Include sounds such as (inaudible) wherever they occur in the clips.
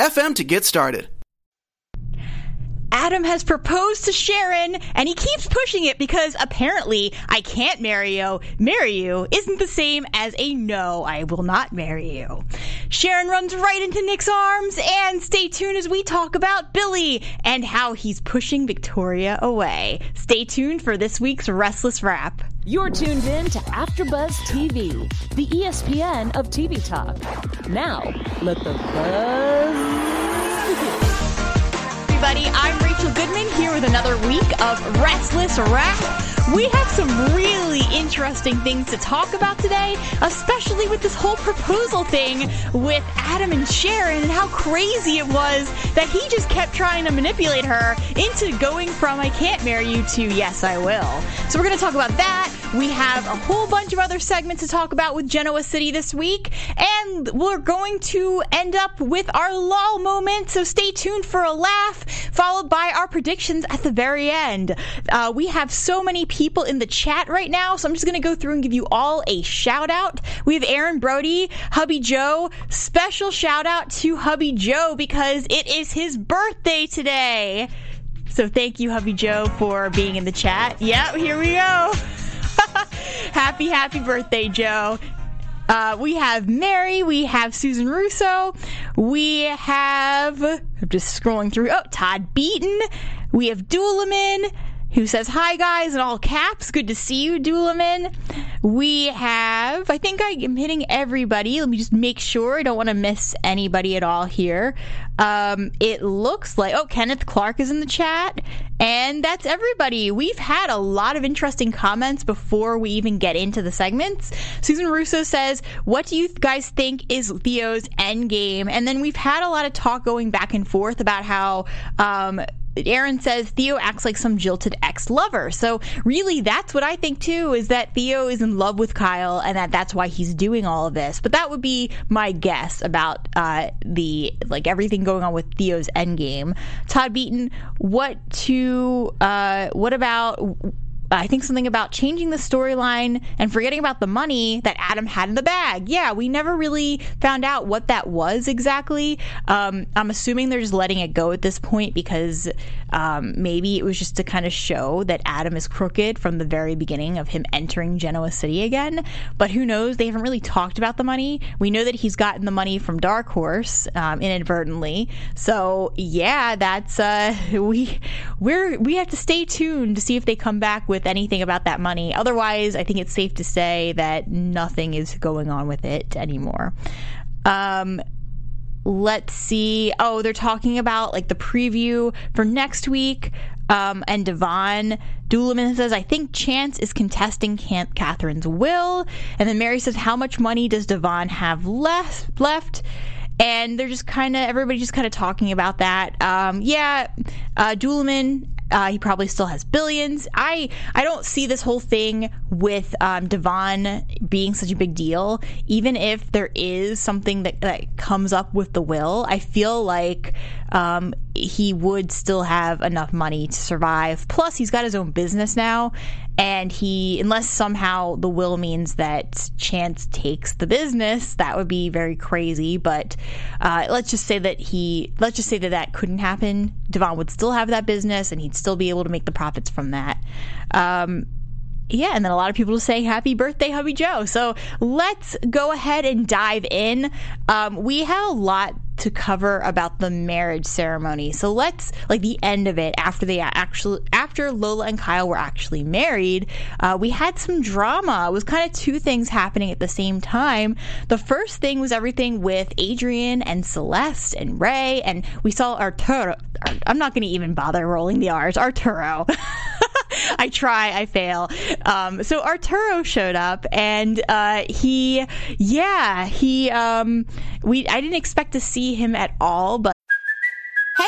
FM to get started. Adam has proposed to Sharon, and he keeps pushing it because apparently I can't marry you. Marry you isn't the same as a no, I will not marry you. Sharon runs right into Nick's arms, and stay tuned as we talk about Billy and how he's pushing Victoria away. Stay tuned for this week's Restless Wrap. You're tuned in to AfterBuzz TV, the ESPN of TV talk. Now, let the buzz everybody. I'm Rachel Goodman here with another week of Restless Wrap. We have some really interesting things to talk about today, especially with this whole proposal thing with Adam and Sharon and how crazy it was that he just kept trying to manipulate her into going from I can't marry you to yes, I will. So we're going to talk about that. We have a whole bunch of other segments to talk about with Genoa City this week, and we're going to end up with our lull moment. So stay tuned for a laugh, followed by our predictions at the very end. Uh, we have so many people in the chat right now, so I'm just going to go through and give you all a shout out. We have Aaron Brody, Hubby Joe. Special shout out to Hubby Joe because it is his birthday today. So thank you, Hubby Joe, for being in the chat. Yep, here we go. (laughs) happy, happy birthday, Joe. Uh, we have Mary, we have Susan Russo, we have, I'm just scrolling through, oh, Todd Beaton, we have Doolaman, who says, Hi guys, in all caps. Good to see you, Doolaman. We have, I think I am hitting everybody. Let me just make sure. I don't want to miss anybody at all here. Um, it looks like, oh, Kenneth Clark is in the chat. And that's everybody. We've had a lot of interesting comments before we even get into the segments. Susan Russo says, What do you guys think is Theo's end game? And then we've had a lot of talk going back and forth about how um, Aaron says Theo acts like some jilted ex lover. So, really, that's what I think too is that Theo is in love with Kyle and that that's why he's doing all of this. But that would be my guess about uh, the like everything going on with Theo's endgame. Todd Beaton, what to, uh, what about I think something about changing the storyline and forgetting about the money that Adam had in the bag. Yeah, we never really found out what that was exactly. Um, I'm assuming they're just letting it go at this point because um, maybe it was just to kind of show that Adam is crooked from the very beginning of him entering Genoa City again. But who knows? They haven't really talked about the money. We know that he's gotten the money from Dark Horse um, inadvertently. So yeah, that's uh, (laughs) we we're we have to stay tuned to see if they come back with with anything about that money. Otherwise, I think it's safe to say that nothing is going on with it anymore. Um, let's see. Oh, they're talking about like the preview for next week. Um, and Devon Doolaman says, I think Chance is contesting Camp Katherine's will. And then Mary says, How much money does Devon have left? left? And they're just kind of, everybody just kind of talking about that. Um, yeah, uh, Doolaman uh, he probably still has billions. I I don't see this whole thing with um, Devon being such a big deal. Even if there is something that, that comes up with the will, I feel like um, he would still have enough money to survive. Plus, he's got his own business now, and he, unless somehow the will means that Chance takes the business, that would be very crazy. But uh, let's just say that he, let's just say that that couldn't happen. Devon would still have that business, and he'd still be able to make the profits from that. Um, yeah, and then a lot of people say happy birthday, Hubby Joe. So let's go ahead and dive in. Um, we have a lot to cover about the marriage ceremony. So let's like the end of it after they actually after Lola and Kyle were actually married. Uh, we had some drama. It was kind of two things happening at the same time. The first thing was everything with Adrian and Celeste and Ray, and we saw Arturo. I'm not going to even bother rolling the R's. Arturo. (laughs) I try, I fail. Um, so Arturo showed up, and uh, he, yeah, he, um, we, I didn't expect to see him at all, but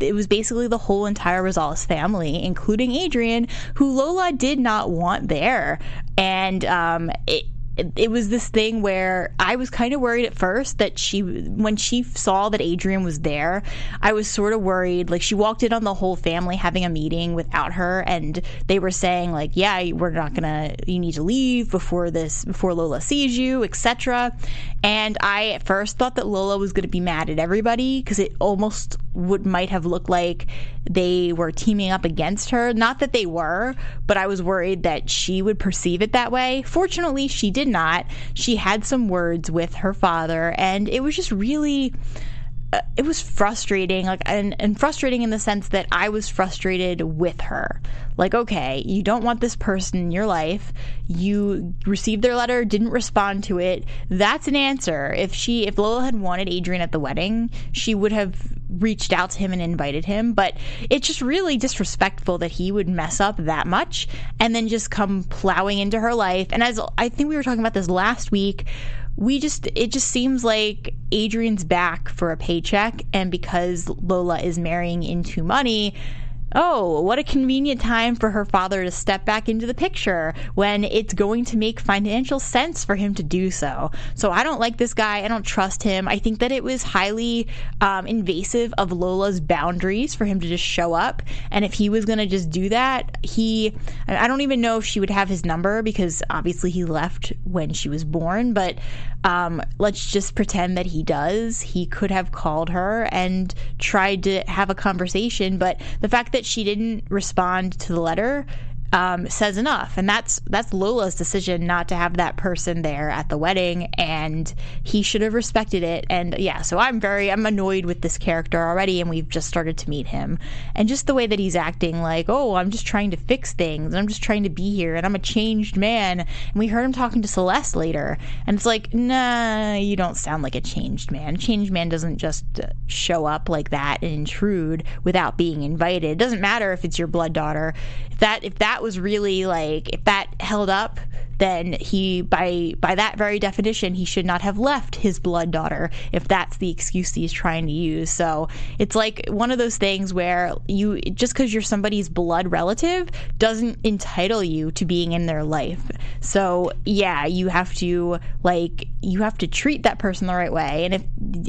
It was basically the whole entire Rosales family, including Adrian, who Lola did not want there. And um, it, it was this thing where I was kind of worried at first that she, when she saw that Adrian was there, I was sort of worried. Like she walked in on the whole family having a meeting without her, and they were saying like, "Yeah, we're not gonna. You need to leave before this, before Lola sees you, etc." And I at first thought that Lola was gonna be mad at everybody because it almost would might have looked like they were teaming up against her. Not that they were, but I was worried that she would perceive it that way. Fortunately, she did not. She had some words with her father, and it was just really Uh, it was frustrating like and, and frustrating in the sense that i was frustrated with her. Like okay you don't want this person in your life. You received their letter didn't respond to it. That's an answer. If she if lola had wanted adrian at the wedding she would have reached out to him and invited him. But it's just really disrespectful that he would mess up that much and then just come plowing into her life. And as i think we were talking about this last week we just it just seems like Adrian's back for a paycheck. And because Lola is marrying into money Oh, what a convenient time for her father to step back into the picture when it's going to make financial sense for him to do so. So I don't like this guy. I don't trust him. I think that it was highly um, invasive of Lola's boundaries for him to just show up. And if he was going to just do that, he, I don't even know if she would have his number because obviously he left when she was born, but um, let's just pretend that he does. He could have called her and tried to have a conversation, but the fact that she didn't respond to the letter um, says enough, and that's that's Lola's decision not to have that person there at the wedding, and he should have respected it. And yeah, so I'm very I'm annoyed with this character already, and we've just started to meet him, and just the way that he's acting, like oh I'm just trying to fix things, I'm just trying to be here, and I'm a changed man. And we heard him talking to Celeste later, and it's like nah, you don't sound like a changed man. A changed man doesn't just uh, show up like that and intrude without being invited. It doesn't matter if it's your blood daughter. If that if that was really like if that held up then he by by that very definition he should not have left his blood daughter if that's the excuse he's trying to use. So it's like one of those things where you just because you're somebody's blood relative doesn't entitle you to being in their life. So yeah you have to like you have to treat that person the right way. And if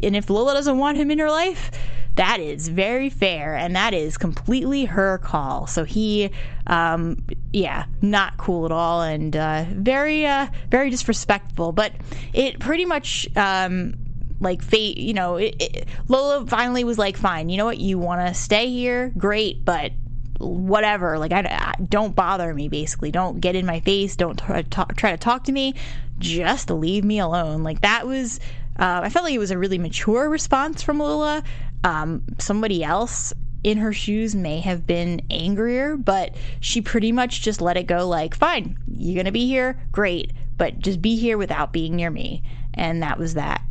and if lola doesn't want him in her life that is very fair and that is completely her call. So he um, yeah not cool at all and uh, very uh, very disrespectful. But it pretty much um, like fate you know it, it, lola finally was like fine you know what? You want to stay here? Great but whatever. Like I, I, don't bother me basically. Don't get in my face. Don't to talk, try to talk to me. Just leave me alone. Like that was uh, i felt like it was a really mature response from lola um, somebody else in her shoes may have been angrier, but she pretty much just let it go like, fine, you're going to be here, great, but just be here without being near me. And that was that.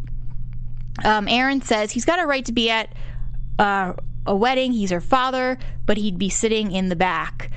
Um, Aaron says he's got a right to be at uh, a wedding. He's her father, but he'd be sitting in the back.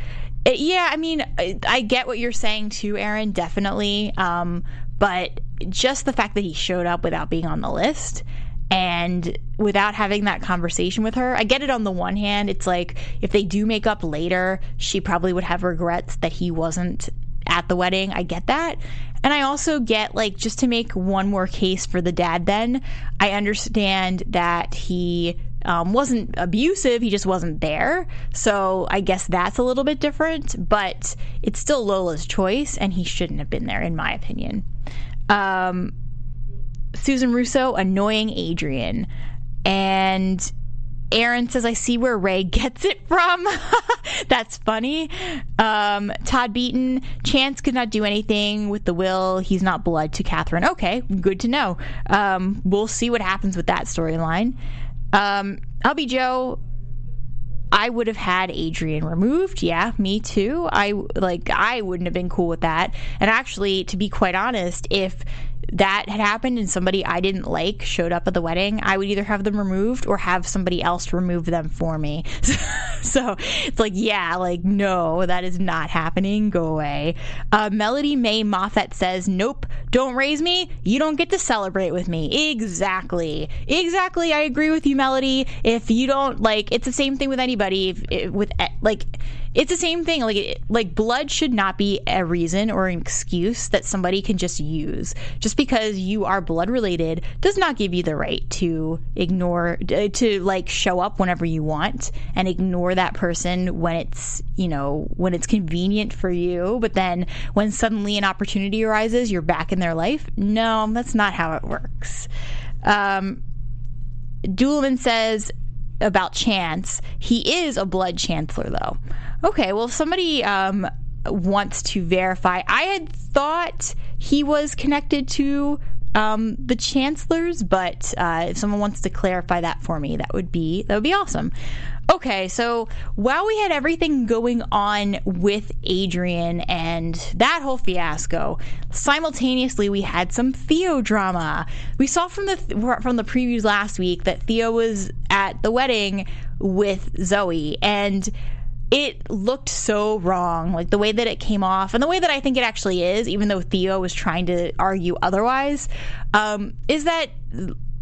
It, uh, yeah, I mean, I, I, get what you're saying too, Aaron, definitely. Um, but just the fact that he showed up without being on the list and without having that conversation with her i get it on the one hand it's like if they do make up later she probably would have regrets that he wasn't at the wedding i get that. And i also get like just to make one more case for the dad then i understand that he um, wasn't abusive he just wasn't there so i guess that's a little bit different but it's still lola's choice and he shouldn't have been there in my opinion um, Susan Russo annoying Adrian. And Aaron says, I see where Ray (laughs) gets it from. (laughs) That's funny. Um, Todd Beaton, Chance could not do anything with the will. He's not blood to Katherine. Okay, good to know. Um, we'll see what happens with that storyline. Um, LB Joe, I would have had Adrian removed. Yeah, me too. I like I wouldn't have been cool with that. And actually, to be quite honest, if that had happened and somebody I didn't like showed up at the wedding, I would either have them removed or have somebody else remove them for me. (laughs) so it's like, yeah, like, no, that is not happening. Go away. Uh, Melody May Moffat says, nope, don't raise me. You don't get to celebrate with me. Exactly. Exactly. I agree with you, Melody. If you don't, like, it's the same thing with anybody. If, if, with, eh, like, it's the same thing. Like like blood should not be a reason or an excuse that somebody can just use. Just because you are blood related does not give you the right to ignore uh, to like show up whenever you want and ignore that person when it's you know when it's convenient for you. But then when suddenly an opportunity arises, you're back in their life. No, that's not how it works. Um, Doolaman says about Chance, he is a blood chancellor, though. Okay, well, if somebody um, wants to verify, I had thought he was connected to um, the chancellors, but uh, if someone wants to clarify that for me, that would be that would be awesome. Okay, so while we had everything going on with Adrian and that whole fiasco, simultaneously we had some Theo drama. We saw from the from the previews last week that Theo was at the wedding with Zoe and it looked so wrong. Like the way that it came off and the way that I think it actually is, even though Theo was trying to argue otherwise, um, is that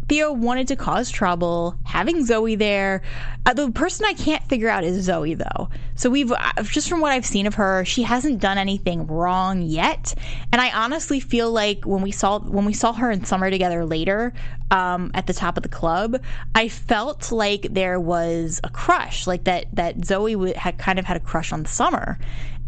Theo wanted to cause trouble, having Zoe there. Uh, the person I can't figure out is Zoe, though. So we've uh, just from what I've seen of her, she hasn't done anything wrong yet. And I honestly feel like when we saw when we saw her and summer together later um, at the top of the club, I felt like there was a crush, like that that Zoe had kind of had a crush on Summer.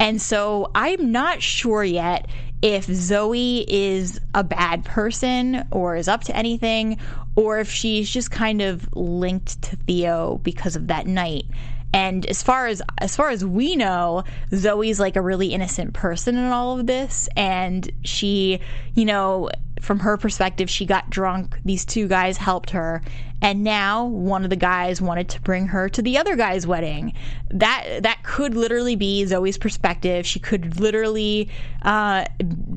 And so I'm not sure yet if Zoe is a bad person or is up to anything, or if she's just kind of linked to Theo because of that night. And as far as as far as we know, Zoe's like a really innocent person in all of this and she, you know, from her perspective, she got drunk. These two guys helped her, and now one of the guys wanted to bring her to the other guy's wedding. That that could literally be Zoe's perspective. She could literally uh,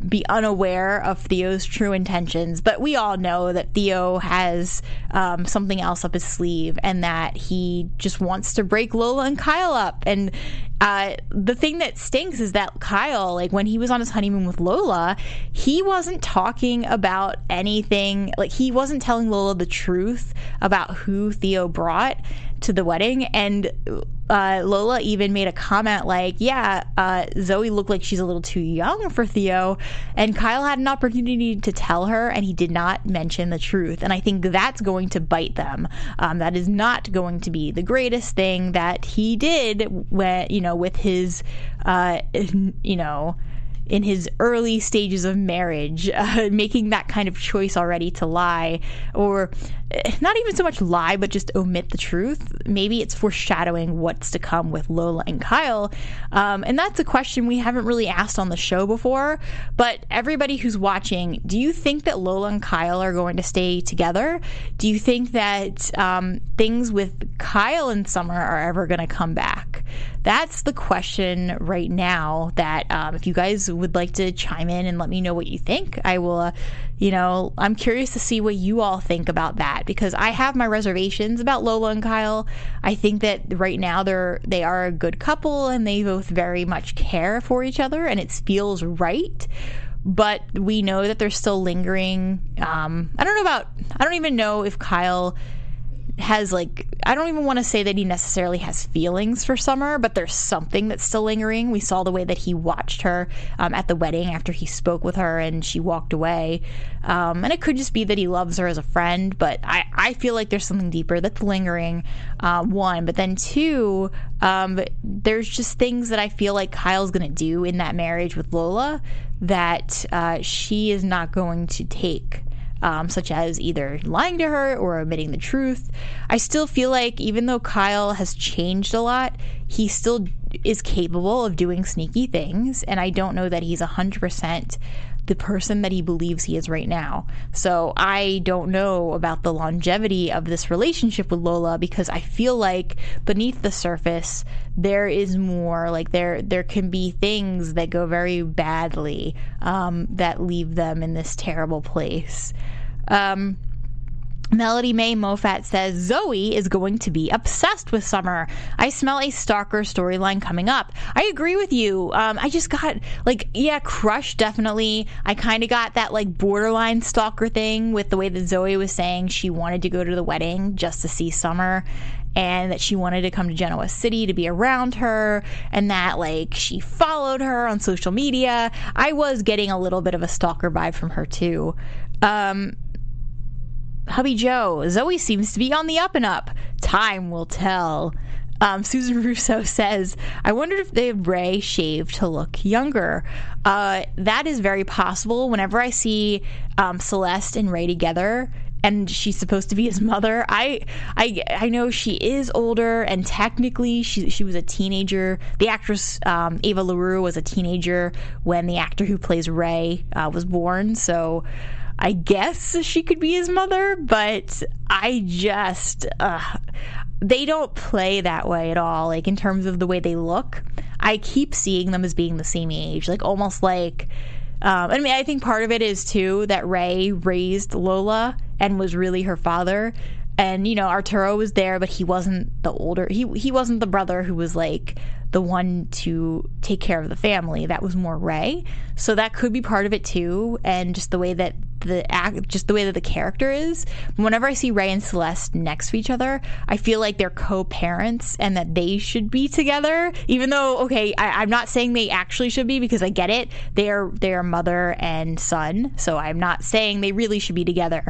be unaware of Theo's true intentions. But we all know that Theo has um, something else up his sleeve, and that he just wants to break Lola and Kyle up. And uh, the thing that stinks is that Kyle, like when he was on his honeymoon with Lola, he wasn't talking about anything. Like he wasn't telling Lola the truth about who Theo brought to the wedding. And uh, Lola even made a comment like, yeah, uh, Zoe looked like she's a little too young for Theo. And Kyle had an opportunity to tell her, and he did not mention the truth. And I think that's going to bite them. Um, that is not going to be the greatest thing that he did when, you know, with his, uh, you know, in his early stages of marriage, (laughs) uh, making that kind of choice already to lie, or not even so much lie, but just omit the truth. Maybe it's foreshadowing what's to come with Lola and Kyle. Um, and that's a question we haven't really asked on the show before. But everybody who's watching, do you think that Lola and Kyle are going to stay together? Do you think that um, things with Kyle and Summer are ever going to come back? That's the question right now. That um, if you guys would like to chime in and let me know what you think, I will, uh, you know, I'm curious to see what you all think about that because I have my reservations about Lola and Kyle. I think that right now they're they are a good couple and they both very much care for each other and it feels right but we know that they're still lingering. Um, I don't know about. I don't even know if Kyle has like I don't even want to say that he necessarily has feelings for Summer, but there's something that's still lingering. We saw the way that he watched her um, at the wedding after he spoke with her and she walked away, um, and it could just be that he loves her as a friend. But I I feel like there's something deeper that's lingering. Uh, one, but then two, um, there's just things that I feel like Kyle's gonna do in that marriage with Lola that uh, she is not going to take um, such as either lying to her or omitting the truth. I still feel like even though Kyle has changed a lot, he still is capable of doing sneaky things, and I don't know that he's 100% the person that he believes he is right now. So I don't know about the longevity of this relationship with Lola because I feel like beneath the surface there is more. Like there there can be things that go very badly um, that leave them in this terrible place. Um, Melody May Moffat says Zoe is going to be obsessed with Summer. I smell a stalker storyline coming up. I agree with you. Um, I just got like, yeah, crush definitely. I kind of got that like borderline stalker thing with the way that Zoe was saying she wanted to go to the wedding just to see Summer and that she wanted to come to Genoa City to be around her, and that like she followed her on social media. I was getting a little bit of a stalker vibe from her too. Um, Hubby Joe, Zoe seems to be on the up and up. Time will tell. Um, Susan (laughs) Russo says, I wondered if they had Ray shaved to look younger. Uh, that is very possible. Whenever I see um, Celeste and Ray together, and she's supposed to be his (laughs) mother. I I I know she is older, and technically she she was a teenager. The actress um, Eva LaRue was a teenager when the actor who plays Ray uh, was born. So I guess she could be his mother, but I just uh, they don't play that way at all. Like in terms of the way they look, I keep seeing them as being the same age, like almost like. Um, I mean, I think part of it is too that Ray raised Lola and was really her father, and you know Arturo was there, but he wasn't the older. He he wasn't the brother who was like the one to take care of the family. That was more Ray. So that could be part of it too, and just the way that the act, just the way that the character is. Whenever I see Ray and Celeste next to each other, I feel like they're co-parents and that they should be together. Even though, okay, I, am not saying they actually should be because I get it. They are they are mother and son, so I'm not saying they really should be together.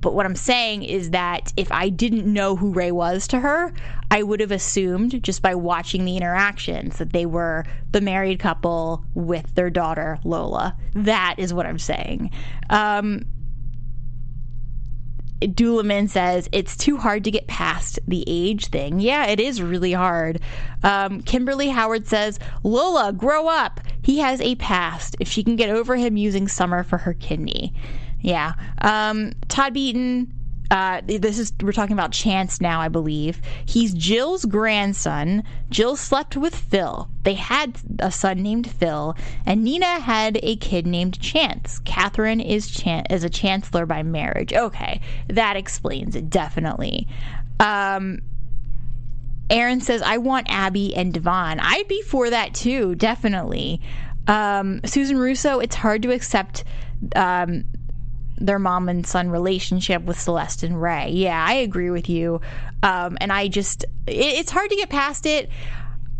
But what I'm saying is that if I didn't know who Ray was to her, I would have assumed just by watching the interactions that they were the married couple with their daughter Lola. That is what I'm saying. Um, says it's too hard to get past the age thing. Yeah, it is really hard. Um, Kimberly Howard says, Lola, grow up. He has a past. If she can get over him using Summer for her kidney. Yeah. Um, Todd Beaton uh, this is we're talking about Chance now, I believe. He's Jill's grandson. Jill slept with Phil. They had a son named Phil, and Nina had a kid named Chance. Katherine is Chan- is a chancellor by marriage. Okay, that explains it definitely. Um, Aaron says, "I want Abby and Devon. I'd be for that too, definitely." Um, Susan Russo, it's hard to accept um, their mom and son relationship with Celeste and Ray. Yeah, I agree with you. Um, and I just, it, it's hard to get past it.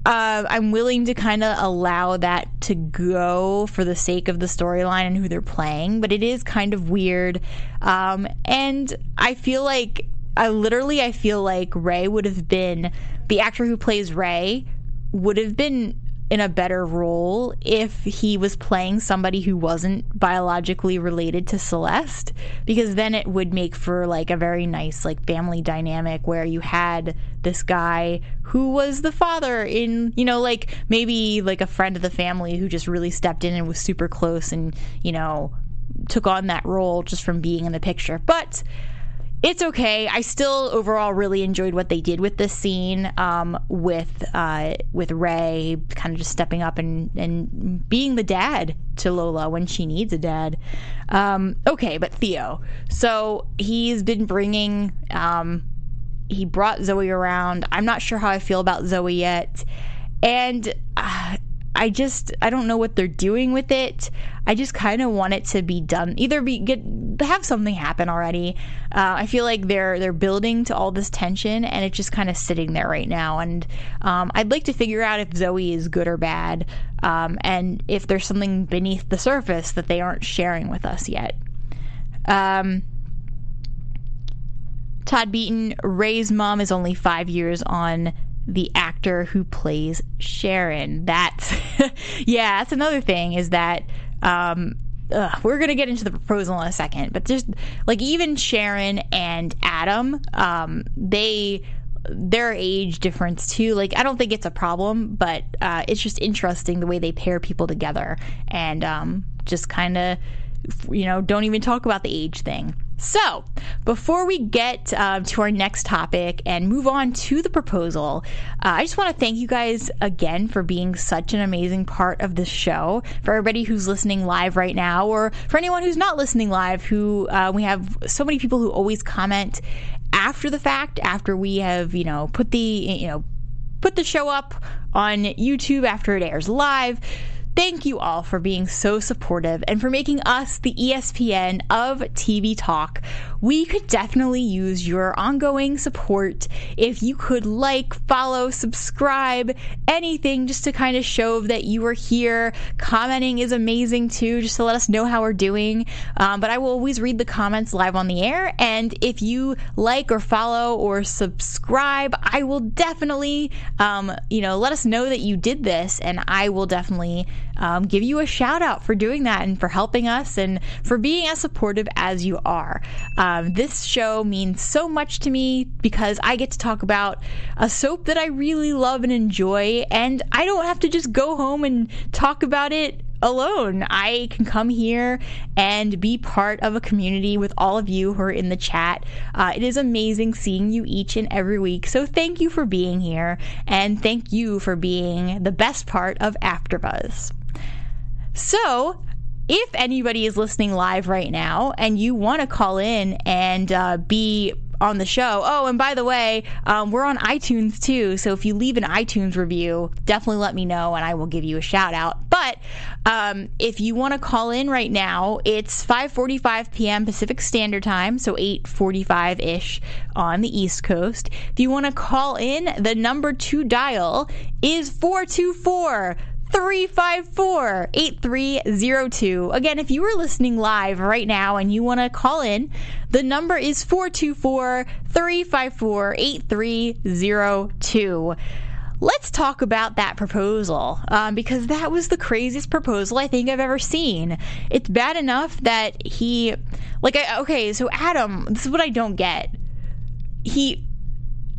Uh, I'm willing to kind of allow that to go for the sake of the storyline and who they're playing, but it is kind of weird. Um, and I feel like, I literally, I feel like Ray would have been, the actor who plays Ray would have been in a better role if he was playing somebody who wasn't biologically related to Celeste because then it would make for like a very nice like family dynamic where you had this guy who was the father in you know like maybe like a friend of the family who just really stepped in and was super close and you know took on that role just from being in the picture. But it's okay. I still overall really enjoyed what they did with this scene um, with uh, with Ray kind of just stepping up and, and being the dad to Lola when she needs a dad. Um, okay, but Theo. So he's been bringing. Um, he brought Zoe around. I'm not sure how I feel about Zoe yet, and. Uh, I just I don't know what they're doing with it. I just kind of want it to be done. Either be get have something happen already. Uh, I feel like they're they're building to all this tension, and it's just kind of sitting there right now. And um, I'd like to figure out if Zoe is good or bad, um, and if there's something beneath the surface that they aren't sharing with us yet. Um, Todd Beaton, Ray's mom is only five years on the actor who plays Sharon. That's (laughs) yeah, that's another thing is that um, ugh, we're gonna get into the proposal in a second, but just like even Sharon and Adam, um, they their age difference too. Like I don't think it's a problem, but uh, it's just interesting the way they pair people together and um, just kind of, you know, don't even talk about the age thing. So, before we get uh, to our next topic and move on to the proposal, uh, I just want to thank you guys again for being such an amazing part of this show. For everybody who's listening live right now, or for anyone who's not listening live, who uh, we have so many people who always comment after the fact, after we have, you know, put the, you know, put the show up on YouTube after it airs live. Thank you all for being so supportive and for making us the ESPN of TV Talk. We could definitely use your ongoing support if you could like, follow, subscribe, anything just to kind of show that you are here. Commenting is amazing too, just to let us know how we're doing. Um, but I will always read the comments live on the air. And if you like or follow or subscribe, I will definitely, um, you know, let us know that you did this, and I will definitely um, give you a shout out for doing that and for helping us and for being as supportive as you are. Um, this show means so much to me because I get to talk about a soap that I really love and enjoy, and I don't have to just go home and talk about it alone. I can come here and be part of a community with all of you who are in the chat. Uh, it is amazing seeing you each and every week. So thank you for being here, and thank you for being the best part of AfterBuzz. So, if anybody is listening live right now and you want to call in and uh, be on the show. Oh, and by the way, um, we're on iTunes too. So if you leave an iTunes review, definitely let me know and I will give you a shout out. But um, if you want to call in right now, it's 5:45 p.m. Pacific Standard Time, so 8:45 ish on the East Coast. If you want to call in, the number to dial is 424- 354 8302. Again, if you are listening live right now and you want to call in, the number is 424 354 8302 let's talk about that proposal um, because that was the craziest proposal I think I've ever seen. It's bad enough that he, like, I, okay, so Adam, this is what I don't get. He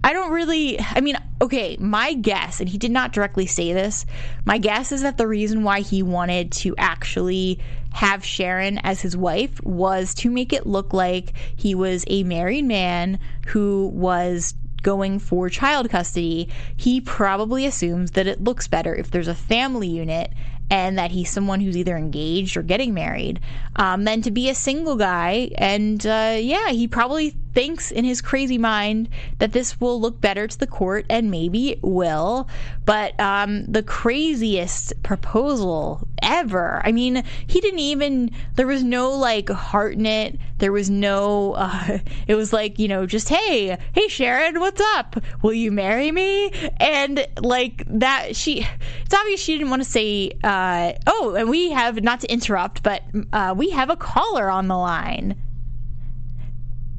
I don't really, I mean, okay, my guess, and he did not directly say this, my guess is that the reason why he wanted to actually have Sharon as his wife was to make it look like he was a married man who was going for child custody. He probably assumes that it looks better if there's a family unit and that he's someone who's either engaged or getting married, um, than to be a single guy. And uh, yeah, he probably thinks in his crazy mind that this will look better to the court, and maybe it will. But um, the craziest proposal ever. I mean, he didn't even. There was no like heart in it. There was no. Uh, (laughs) it was like you know, just hey, hey Sharon, what's up? Will you marry me? And like that, she. It's obvious she didn't want to say. Uh, oh, and we have not to interrupt, but uh, we have a caller on the line.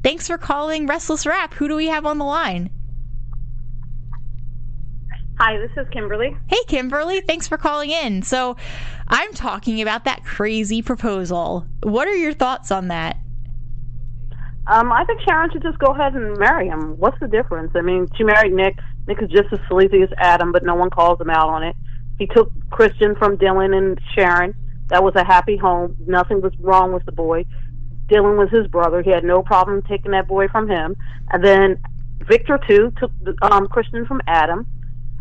Thanks for calling Restless Wrap. Who do we have on the line? Hi, this is Kimberly. Hey, Kimberly. Thanks for calling in. So, I'm talking about that crazy proposal. What are your thoughts on that? Um, I think Sharon should just go ahead and marry him. What's the difference? I mean, she married Nick. Nick is just as sleazy as Adam, but no one calls him out on it. He took Christian from Dylan and Sharon. That was a happy home. Nothing was wrong with the boy. Dylan was his brother. He had no problem taking that boy from him. And then Victor too took um, Christian from Adam.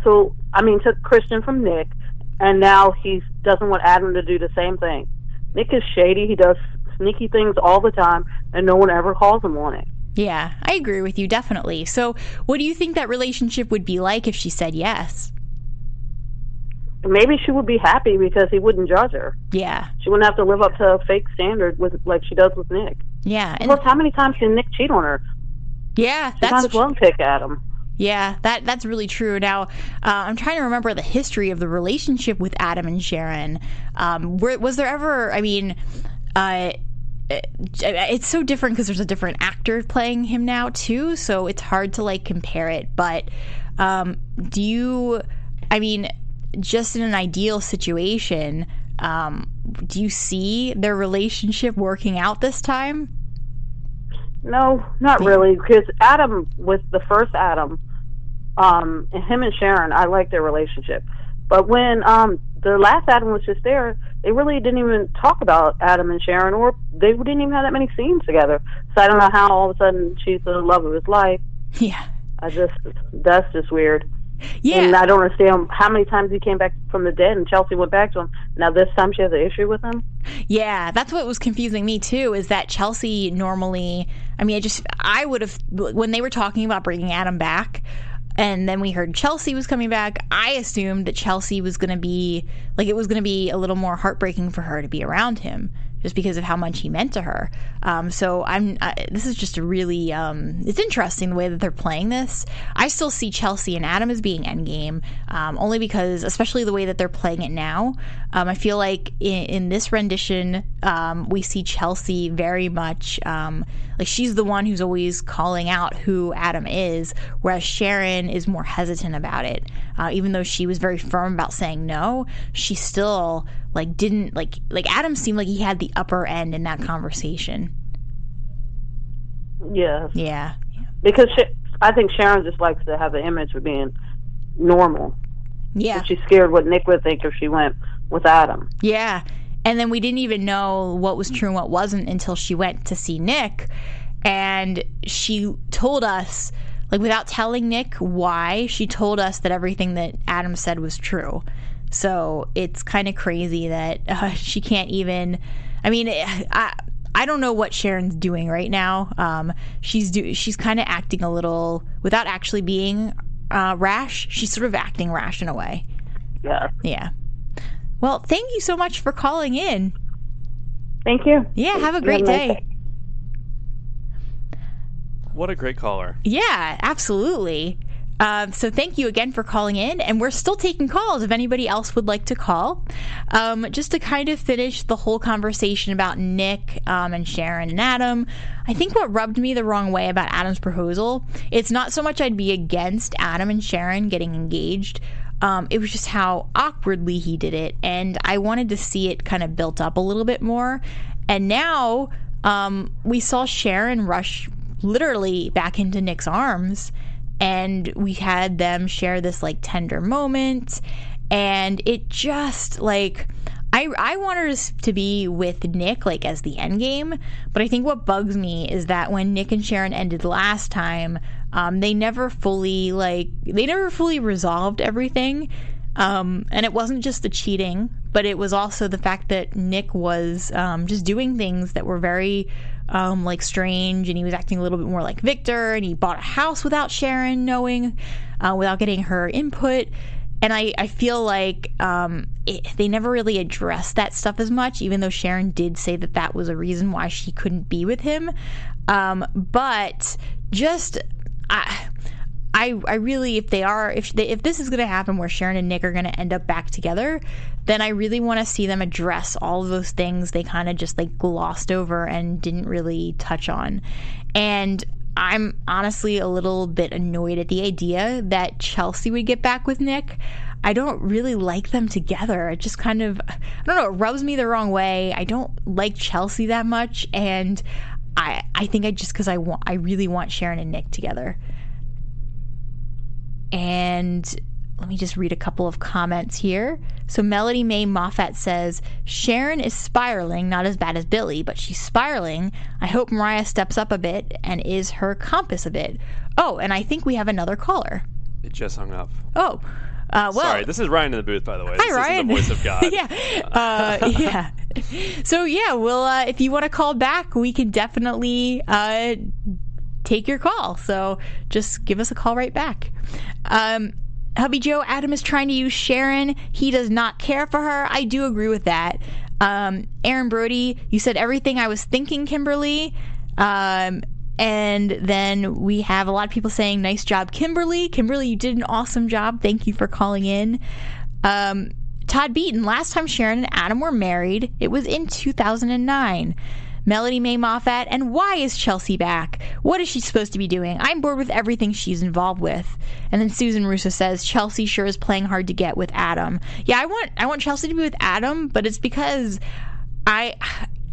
So I mean, took Christian from Nick, and now he doesn't want Adam to do the same thing. Nick is shady. He does sneaky things all the time, and no one ever calls him on it. Yeah, I agree with you definitely. So, what do you think that relationship would be like if she said yes? Maybe she would be happy because he wouldn't judge her. Yeah. She wouldn't have to live up to a fake standard with like she does with Nick. Yeah. And Plus, how many times can Nick cheat on her? Yeah, she that's might as well pick Adam. Yeah, that that's really true. Now, uh, I'm trying to remember the history of the relationship with Adam and Sharon. Um, were, was there ever? I mean, uh, it's so different because there's a different actor playing him now too, so it's hard to like compare it. But um, do you? I mean, just in an ideal situation, um, do you see their relationship working out this time? No, not really. Because Adam, with the first Adam, um, and him and Sharon, I like their relationship. But when um, the last Adam was just there, they really didn't even talk about Adam and Sharon, or they didn't even have that many scenes together. So I don't know how all of a sudden she's the love of his life. (laughs) Yeah. I just that's just weird. Yeah. And I don't understand how many times he came back from the dead and Chelsea went back to him. Now this time she has an issue with him. Yeah, that's what was confusing me too. Is that Chelsea normally? I mean, I just I would have when they were talking about bringing Adam back, and then we heard Chelsea was coming back. I assumed that Chelsea was going to be like it was going to be a little more heartbreaking for her to be around him just because of how much he meant to her. Um, so I'm. I, this is just a really. Um, it's interesting the way that they're playing this. I still see Chelsea and Adam as being endgame, um, only because, especially the way that they're playing it now. Um, I feel like in, in this rendition, um, we see Chelsea very much um, like she's the one who's always calling out who Adam is, whereas Sharon is more hesitant about it. Uh, even though she was very firm about saying no, she still like didn't like like Adam seemed like he had the upper end in that conversation. Yes. Yeah. Because she, I think Sharon just likes to have the image of being normal. Yeah. She's scared what Nick would think if she went with Adam. Yeah. And then we didn't even know what was true and what wasn't until she went to see Nick. And she told us, like, without telling Nick why, she told us that everything that Adam said was true. So it's kind of crazy that (laughs) uh, she can't even. I mean, I. I don't know what Sharon's doing right now. Um, she's do she's kind of acting a little without actually being uh, rash. She's sort of acting rash in a way. Yeah. Yeah. Well, thank you so much for calling in. Thank you. Yeah, have a great have a nice day. day. What a great caller. Yeah, absolutely. Um, so thank you again for calling in, and we're still taking calls if anybody else would like to call. Um, just to kind of finish the whole conversation about Nick um, and Sharon and Adam, I think what rubbed me the wrong way about Adam's proposal, it's not so much I'd be against Adam and Sharon getting engaged. Um, it was just how awkwardly he did it, and I wanted to see it kind of built up a little bit more. And now um, we saw Sharon rush literally back into Nick's arms and we had them share this like tender moment and it just like I, I wanted us to be with Nick like as the end game, but I think what bugs me is that when Nick and Sharon ended last time, um, they never fully like they never fully resolved everything. Um, and it wasn't just the cheating, but it was also the fact that Nick was um, just doing things that were very um, like strange, and he was acting a little bit more like Victor, and he bought a house without Sharon knowing, uh, without getting her input. And I, I feel like um, it, they never really addressed that stuff as much, even though Sharon did say that that was a reason why she couldn't be with him. Um, but just, I, I, I really, if they are, if they, if this is going to happen where Sharon and Nick are going to end up back together, then I really want to see them address all of those things they kind of just like glossed over and didn't really touch on. And I'm honestly a little bit annoyed at the idea that Chelsea would get back with Nick. I don't really like them together. It just kind of, I don't know, it rubs me the wrong way. I don't like Chelsea that much, and I, I think I just because I want, I really want Sharon and Nick together. And let me just read a couple of comments here. So Melody Mae Moffat says Sharon is spiraling, not as bad as Billy, but she's spiraling. I hope Mariah steps up a bit and is her compass a bit. Oh, and I think we have another caller. It just hung up. Oh, uh, well. Sorry, this is Ryan in the booth, by the way. Hi, this Ryan. Isn't the voice of God. (laughs) yeah, uh, yeah. So yeah, well, uh, if you want to call back, we can definitely uh, take your call. So just give us a call right back. Um, Hubby Joe, Adam is trying to use Sharon. He does not care for her. I do agree with that. Um, Aaron Brody, you said everything I was thinking, Kimberly. Um, and then we have a lot of people saying, nice job, Kimberly. Kimberly, you did an awesome job. Thank you for calling in. Um, Todd Beaton, last time Sharon and Adam were married, it was in 2009. Melody May Moffat, and why is Chelsea back? What is she supposed to be doing? I'm bored with everything she's involved with. And then Susan Russo says Chelsea sure is playing hard to get with Adam. Yeah, I want I want Chelsea to be with Adam, but it's because I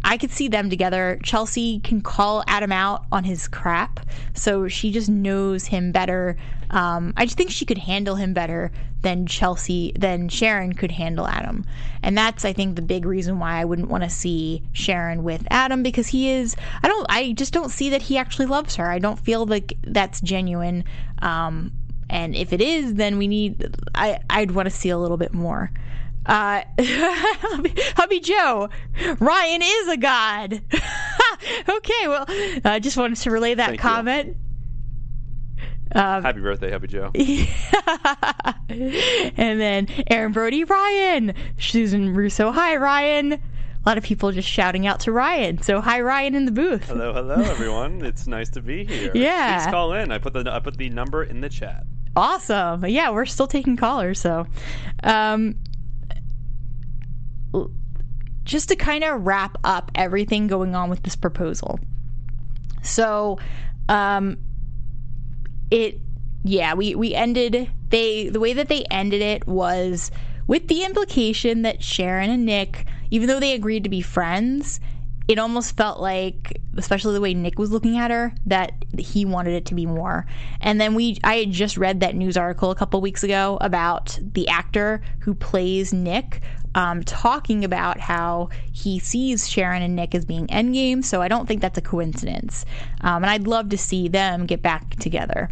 I could see them together. Chelsea can call Adam out on his crap, so she just knows him better. Um, I just think she could handle him better than Chelsea, than Sharon could handle Adam. And that's, I think, the big reason why I wouldn't want to see Sharon with Adam because he is, I don't, I just don't see that he actually loves her. I don't feel like that's genuine. Um, and if it is, then we need, I, I'd want to see a little bit more. Uh, (laughs) Hubby Joe, Ryan is a god. (laughs) okay, well, I just wanted to relay that Thank you. comment. Um, Happy birthday, Happy Joe. (laughs) and then Aaron Brody, Ryan, Susan Russo, hi Ryan. A lot of people just shouting out to Ryan. So hi Ryan in the booth. Hello, hello, everyone. it's nice to be here. Yeah. Please call in. I put the I put the number in the chat. Awesome. Yeah, we're still taking callers. So, um, l- just to kind of wrap up everything going on with this proposal. So, um, it, yeah, we, we ended, they, the way that they ended it was with the implication that Sharon and Nick, even though they agreed to be friends, it almost felt like especially the way Nick was looking at her that he wanted it to be more. And then we I had just read that news article a couple weeks ago about the actor who plays Nick um, talking about how he sees Sharon and Nick as being endgame, so I don't think that's a coincidence. Um, and I'd love to see them get back together.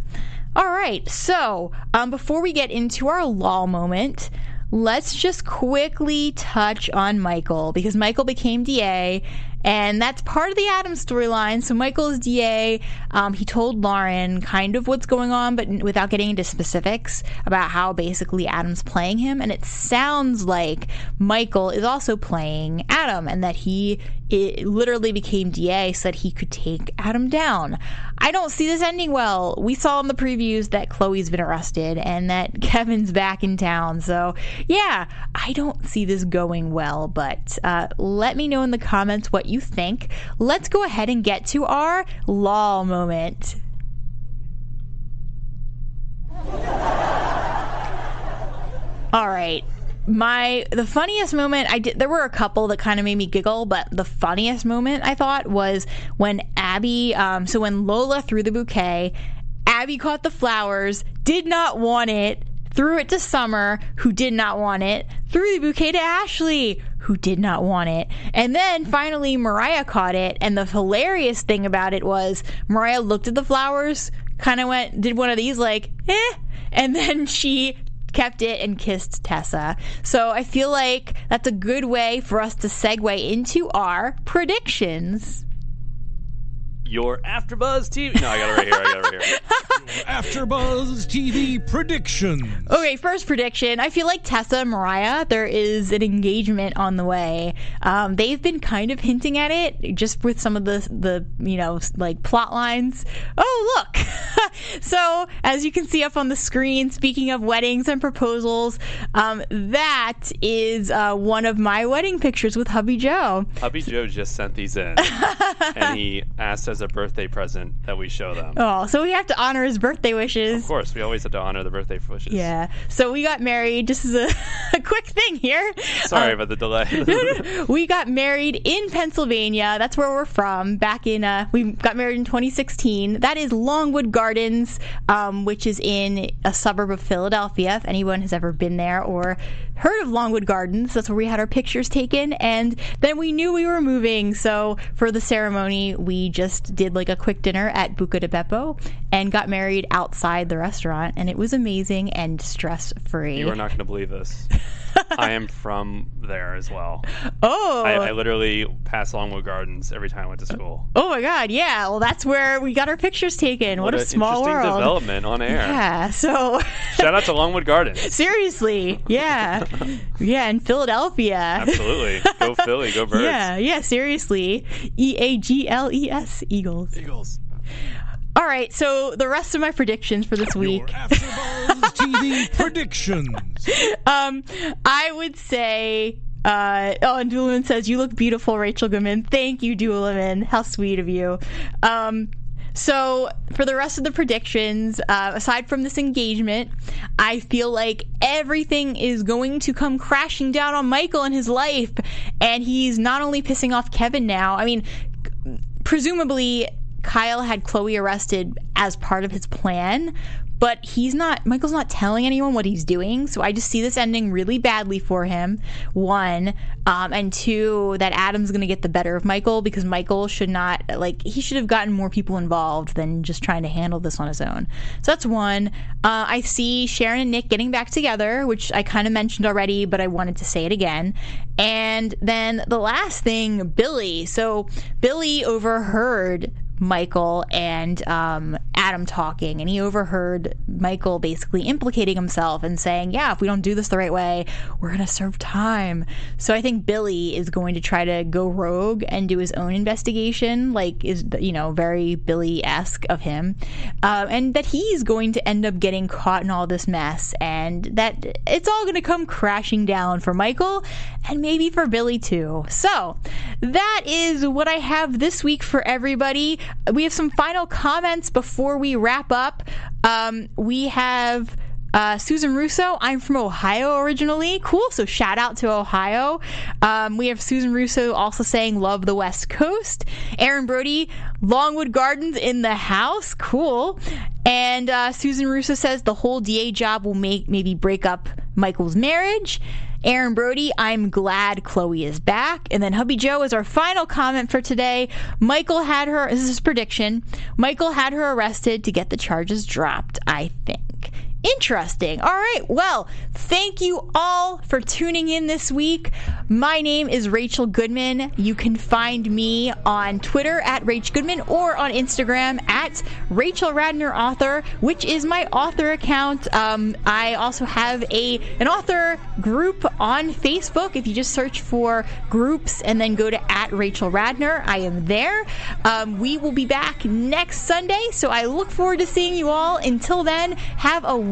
All right, so um, before we get into our LOL moment, let's just quickly touch on Michael because Michael became DA. And that's part of the Adams storyline. So Michael is DA. Um, he told Lauren kind of what's going on, but without getting into specifics about how basically Adam's playing him. And it sounds like Michael is also playing Adam, and that he it literally became DA that he could take Adam down. I don't see this ending well. We saw in the previews that Chloe's been arrested and that (laughs) Kevin's back in town. So, yeah, I don't see this going well, but uh, let me know in the comments what you think. Let's go ahead and get to our LOL moment. All right. My the funniest moment I did there were a couple that kind of made me giggle, but the funniest moment I thought was when Abby um so when Lola threw the bouquet, Abby caught the flowers, did not want it, threw it to Summer, who did not want it, threw the bouquet to Ashley, who did not want it. And then finally Mariah caught it, and the hilarious thing about it was Mariah looked at the flowers, kind of went did one of these like, "Eh," and then she kept it and kissed Tessa. So I feel like that's a good way for us to segue into our predictions. Your AfterBuzz TV. No, I got it right here. I got it right here. (laughs) AfterBuzz TV predictions. Okay, first prediction. I feel like Tessa and Mariah, there is an engagement on the way. Um, they've been kind of hinting at it, just with some of the the you know like plot lines. Oh look! (laughs) so as you can see up on the screen, speaking of weddings and proposals, um, that is uh, one of my wedding pictures with hubby Joe. Hubby Joe just sent these in, (laughs) and he asked as a birthday present that we show them. Oh, so we have to honor his birthday wishes. Of course, we always have to honor the birthday wishes. Yeah. So we got married. Just as a, (laughs) a quick thing here. Sorry Um, about the delay. (laughs) we got married in Pennsylvania. That's where we're from. Back in, uh, we got married in 2016. That is Longwood Gardens, um, which is in a suburb of Philadelphia. If anyone has ever been there or heard of Longwood Gardens, that's where we had our pictures taken. And then we knew we were moving. So for the ceremony, we just did like a quick dinner at Buca di Beppo and got married outside the restaurant. And it was amazing and stress free. you are not going to believe this. (laughs) I am from there as well. (laughs) Oh. I, I literally pass Longwood Gardens every time I went to school. Oh my god, yeah. Well, that's where we got our pictures taken. What, a small interesting world. development on air. Yeah, so (laughs) Shout out to Longwood Gardens. (laughs) seriously, yeah. Yeah, in Philadelphia. Absolutely. Go Philly. Go Birds. Yeah, yeah, seriously. E A G L E S Eagles. Eagles. All right, so the rest of my predictions for this Your week. TV (laughs) predictions. Um, I would say. Uh, oh, and Doolin says, You look beautiful, Rachel Goodman. Thank you, Doolin. How sweet of you. Um, So, for the rest of the predictions, uh, aside from this engagement, I feel like everything is going to come crashing down on Michael and his life. And he's not only pissing off Kevin now, I mean, presumably Kyle had Chloe arrested as part of his plan, but he's not michael's not telling anyone what he's doing. So i just see this ending really badly for him. One um, and two that adam's going to get the better of michael because michael should not like he should have gotten more people involved than just trying to handle this on his own. So that's one. Uh, i see sharon and nick getting back together which i kind of mentioned already but i wanted to say it again. And then the last thing billy. So billy overheard Michael and um, Adam talking, and he overheard Michael basically implicating himself and saying, "Yeah, if we don't do this the right way, we're gonna serve time." So I think Billy is going to try to go rogue and do his own investigation, like is you know very Billy esque of him, uh, and that he's going to end up getting caught in all this mess, and that it's all going to come crashing down for Michael and maybe for Billy too. So that is what I have this week for everybody we have some final comments before we wrap up. Um, we have. Uh, Susan Russo, I'm from Ohio originally. Cool. So shout out to Ohio. Um, we have Susan Russo also saying love the West Coast. Aaron Brody, Longwood Gardens in the house. Cool. And uh, Susan Russo says the whole DA job will make maybe break up Michael's marriage. Aaron Brody, I'm glad Chloe is back. And then Hubby Joe is our final comment for today. Michael had her, this is his prediction, Michael had her arrested to get the charges dropped, I think. Interesting. All right. Well, thank you all for tuning in this week. My name is Rachel Goodman. You can find me on Twitter at Rach Goodman or on Instagram at Rachel Radner Author, which is my author account. Um, I also have a an author group on Facebook. If you just search for groups and then go to at Rachel Radner, I am there. Um, we will be back next Sunday, so I look forward to seeing you all. Until then, have a